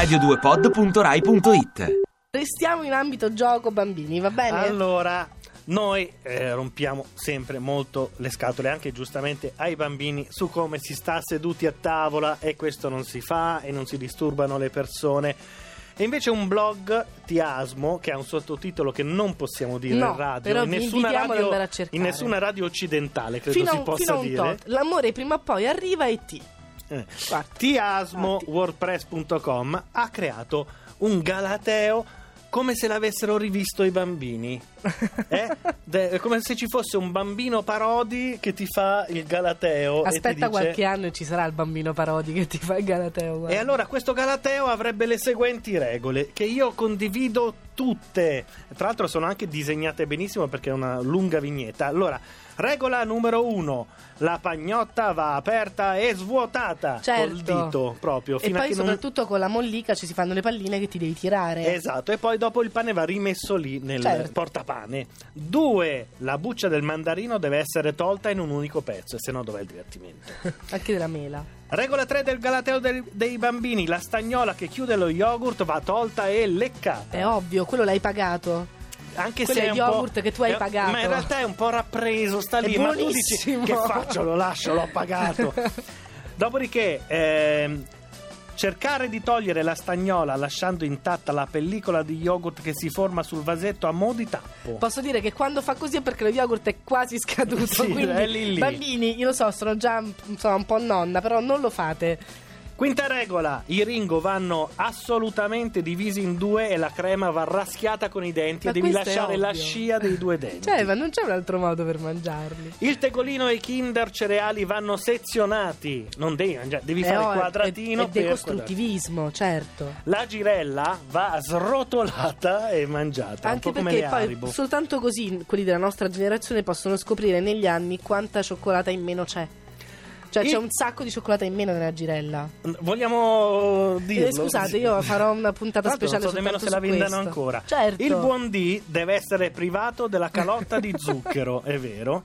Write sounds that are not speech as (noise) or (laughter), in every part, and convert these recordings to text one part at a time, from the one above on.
radio2pod.rai.it Restiamo in ambito gioco bambini, va bene? Allora, noi eh, rompiamo sempre molto le scatole, anche giustamente ai bambini, su come si sta seduti a tavola e questo non si fa e non si disturbano le persone. E invece un blog Tiasmo che ha un sottotitolo che non possiamo dire No, in radio, però in nessuna radio, in nessuna radio occidentale, credo fino, a si un- possa fino a un dire. tot. L'amore prima o poi arriva e ti. Guarda. Tiasmo.wordpress.com ha creato un galateo come se l'avessero rivisto i bambini. (laughs) Eh? De- come se ci fosse un bambino parodi che ti fa il galateo. Aspetta dice- qualche anno e ci sarà il bambino parodi che ti fa il galateo. guarda. E allora questo galateo avrebbe le seguenti regole che io condivido tutte. Tra l'altro sono anche disegnate benissimo perché è una lunga vignetta. Allora, regola numero uno: la pagnotta va aperta e svuotata col Certo. dito proprio. E fino a poi che non- soprattutto con la mollica ci si fanno le palline che ti devi tirare. Esatto, e poi dopo il pane va rimesso lì nel Certo. portapane. Due, la buccia del mandarino deve essere tolta in un unico pezzo, e se no dov'è il divertimento? (laughs) Anche della mela. Regola 3 del galateo del- dei bambini: la stagnola che chiude lo yogurt va tolta e leccata. È ovvio, quello l'hai pagato. Anche quello se è un yogurt che tu hai eh, pagato. Ma in realtà è un po' rappreso, sta lì. Ma tu dici che faccio? Lo lascio, l'ho pagato. (laughs) Dopodiché, ehm, cercare di togliere la stagnola lasciando intatta la pellicola di yogurt che si forma sul vasetto a mo' di tappo. Posso dire che quando fa così è perché lo yogurt è quasi (laughs) scaduto. Sì, quindi, è lì lì. bambini, io lo so, sono già insomma, un po' nonna, però non lo fate. Quinta regola: i ringo vanno assolutamente divisi in due e la crema va raschiata con i denti Ma e devi è lasciare la scia dei due denti. Cioè, ma non c'è un altro modo per mangiarli. Il tegolino e i Kinder cereali vanno sezionati, non devi mangiare, devi È fare il ov- quadratino è, è per decostruttivismo, certo. quadratino. La girella va srotolata e mangiata, Anche un po' come perché le poi Haribo. soltanto così quelli della nostra generazione possono scoprire negli anni quanta cioccolata in meno c'è. Cioè, c'è un sacco di cioccolata in meno nella girella. Vogliamo dirlo? Eh, scusate, io farò una puntata l'altro speciale non so nemmeno se la vendano ancora. Certo. Il buon D deve essere privato della calotta di (laughs) zucchero, è vero.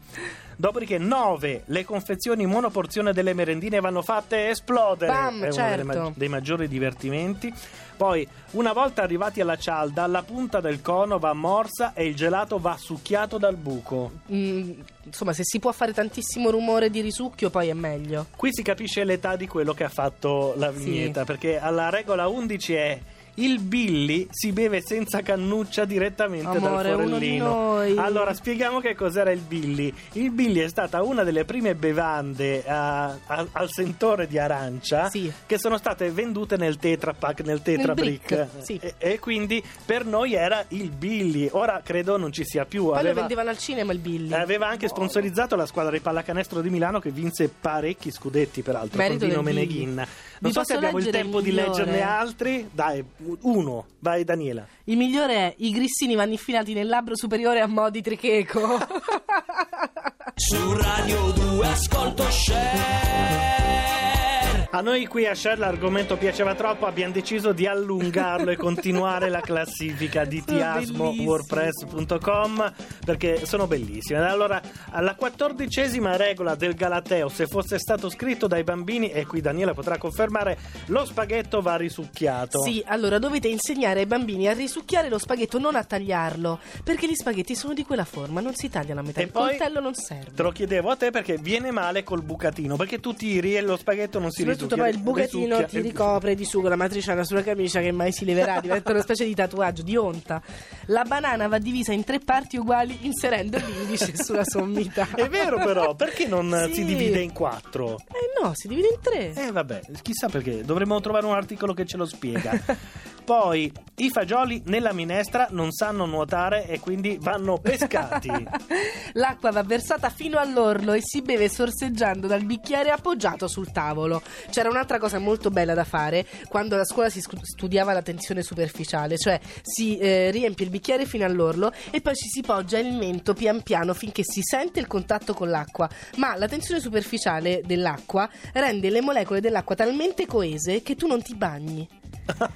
Dopodiché 9. Le confezioni monoporzione delle merendine vanno fatte esplodere. Bam, è uno certo. ma- dei maggiori divertimenti. Poi, una volta arrivati alla cialda, la punta del cono va morsa e il gelato va succhiato dal buco. Mm, insomma, se si può fare tantissimo rumore di risucchio, poi è meglio. Qui si capisce l'età di quello che ha fatto la Sì. vignetta, perché alla regola 11 è il Billy si beve senza cannuccia direttamente Amore, dal forellino. Allora, spieghiamo che cos'era il Billy. Il Billy è stata una delle prime bevande a- a- al sentore di arancia Sì. che sono state vendute nel Tetra Pak, nel Tetra Nel Brick. brick, sì. e, e quindi per noi era il Billy. Ora credo non ci sia più. Poi lo Aveva- vendevano al cinema il Billy. Aveva anche sponsorizzato la squadra di pallacanestro di Milano che vinse parecchi scudetti, peraltro, Merito con Dino. Meneghin. Non so posso se abbiamo il tempo il di migliore? leggerne altri. Dai, uno. Vai, Daniela. Il migliore è i grissini vanno infilati nel labbro superiore a mo' di tricheco. (laughs) Su Radio 2 ascolto share A noi qui a Share l'argomento piaceva troppo, abbiamo deciso di allungarlo e continuare la classifica di tiasmo.wordpress.com perché sono bellissime. Allora, alla quattordicesima regola del Galateo, se fosse stato scritto dai bambini, e qui Daniela potrà confermare, lo spaghetto va risucchiato. sì, allora dovete insegnare ai bambini a risucchiare lo spaghetto, non a tagliarlo. Perché gli spaghetti sono di quella forma, non si tagliano a metà. E Il coltello non serve. Te lo chiedevo a te perché viene male col bucatino, perché tu tiri e lo spaghetto non si Soprattutto poi il bucatino ti ricopre di sugo la matriciana sulla camicia che mai si leverà, (laughs) diventa una specie di tatuaggio, di onta. La banana va divisa in tre parti uguali inserendo l'indice (laughs) sulla sommità. È vero però, perché non (laughs) Sì. si divide in quattro? Eh no, si divide in tre. Eh vabbè, chissà perché, dovremmo trovare un articolo che ce lo spiega. Poi i fagioli nella minestra non sanno nuotare e quindi vanno (laughs) pescati. L'acqua va versata fino all'orlo e si beve sorseggiando dal bicchiere appoggiato sul tavolo. C'era un'altra cosa molto bella da fare quando a scuola si studiava la tensione superficiale, cioè si eh, riempie il bicchiere fino all'orlo e poi ci si poggia il mento pian piano finché si sente il contatto con l'acqua. Ma la tensione superficiale dell'acqua rende le molecole dell'acqua talmente coese che tu non ti bagni.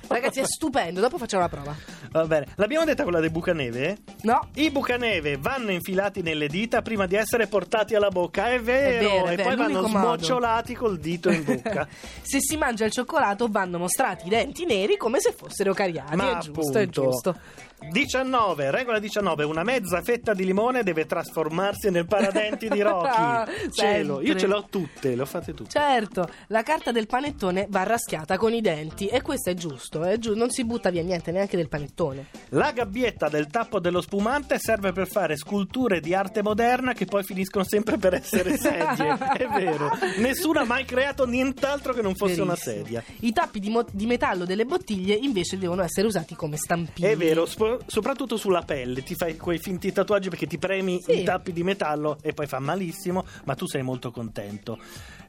Ragazzi, è stupendo. Dopo facciamo la prova. Va bene. L'abbiamo detta quella dei bucaneve? No? I bucaneve vanno infilati nelle dita prima di essere portati alla bocca, è vero, È vero, è e vero, poi vanno l'unico modo. sbocciolati col dito in (laughs) bocca. Se si mangia il cioccolato vanno mostrati i denti neri come se fossero cariati. Ma è giusto, è appunto. giusto. 19, regola 19, una mezza fetta di limone deve trasformarsi nel paradenti di (laughs) Ah, Rocky. Cielo, io ce l'ho tutte, le ho fatte tutte. Certo, la carta del panettone va raschiata con i denti e questo è giusto, è giu- non si butta via niente neanche del panettone. La gabbietta del tappo dello spumante serve per fare sculture di arte moderna che poi finiscono sempre per essere (laughs) sedie. È vero. Nessuno ha mai creato nient'altro che non fosse una Verissimo. sedia. I tappi di, mo- di metallo delle bottiglie invece devono essere usati come stampini. È vero, spo- soprattutto sulla pelle, ti fai quei finti tatuaggi perché ti premi Sì. i tappi di metallo e poi fa malissimo, ma tu sei molto contento.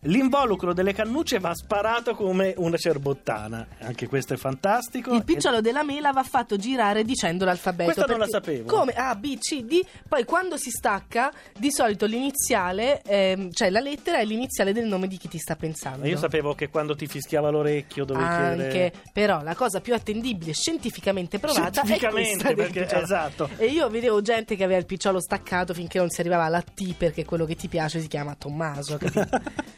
L'involucro delle cannucce va sparato come una cerbottana, anche questo è fantastico. Il picciolo della mela va fatto girare dicendo l'alfabeto. Questa non la sapevo. Come? A, B, C, D. Poi quando si stacca, di solito l'iniziale, ehm, cioè la lettera è l'iniziale del nome di chi ti sta pensando. Io sapevo che quando ti fischiava l'orecchio dovevi Anche, chiedere... però la cosa più attendibile, scientificamente provata, Scientificamente, è perché- esatto. E io vedevo gente che aveva il picciolo staccato finché non si arrivava alla T, perché quello che ti piace si chiama Tommaso. capito?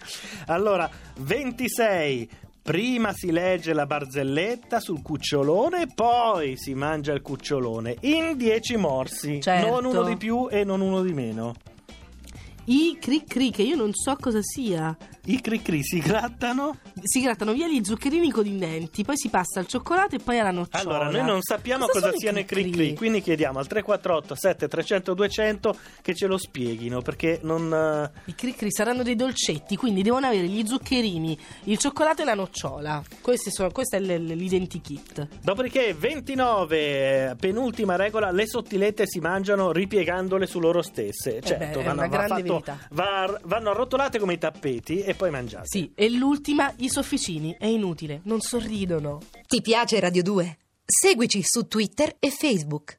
(laughs) allora, 26. Prima si legge la barzelletta sul cucciolone, poi si mangia il cucciolone in 10 morsi, Certo. non uno di più e non uno di meno. I cri cri, che io non so cosa sia. I cricri si grattano. Si grattano via gli zuccherini con i denti, poi si passa al cioccolato e poi alla nocciola. Allora, noi non sappiamo Cosa cosa, siano i cri-cri? cricri, quindi chiediamo al 348 7300 200 che ce lo spieghino, perché non... eh, I cri cri saranno dei dolcetti, quindi devono avere gli zuccherini, il cioccolato e la nocciola. Sono, questo è l'identikit. Dopodiché 29, eh, penultima regola, le sottilette si mangiano ripiegandole su loro stesse. Certo, beh, è vanno, va fatto- va- vanno arrotolate come i tappeti e poi mangiate. Sì, e l'ultima, i sofficini. È inutile, non sorridono. Ti piace Radio 2? Seguici su Twitter e Facebook.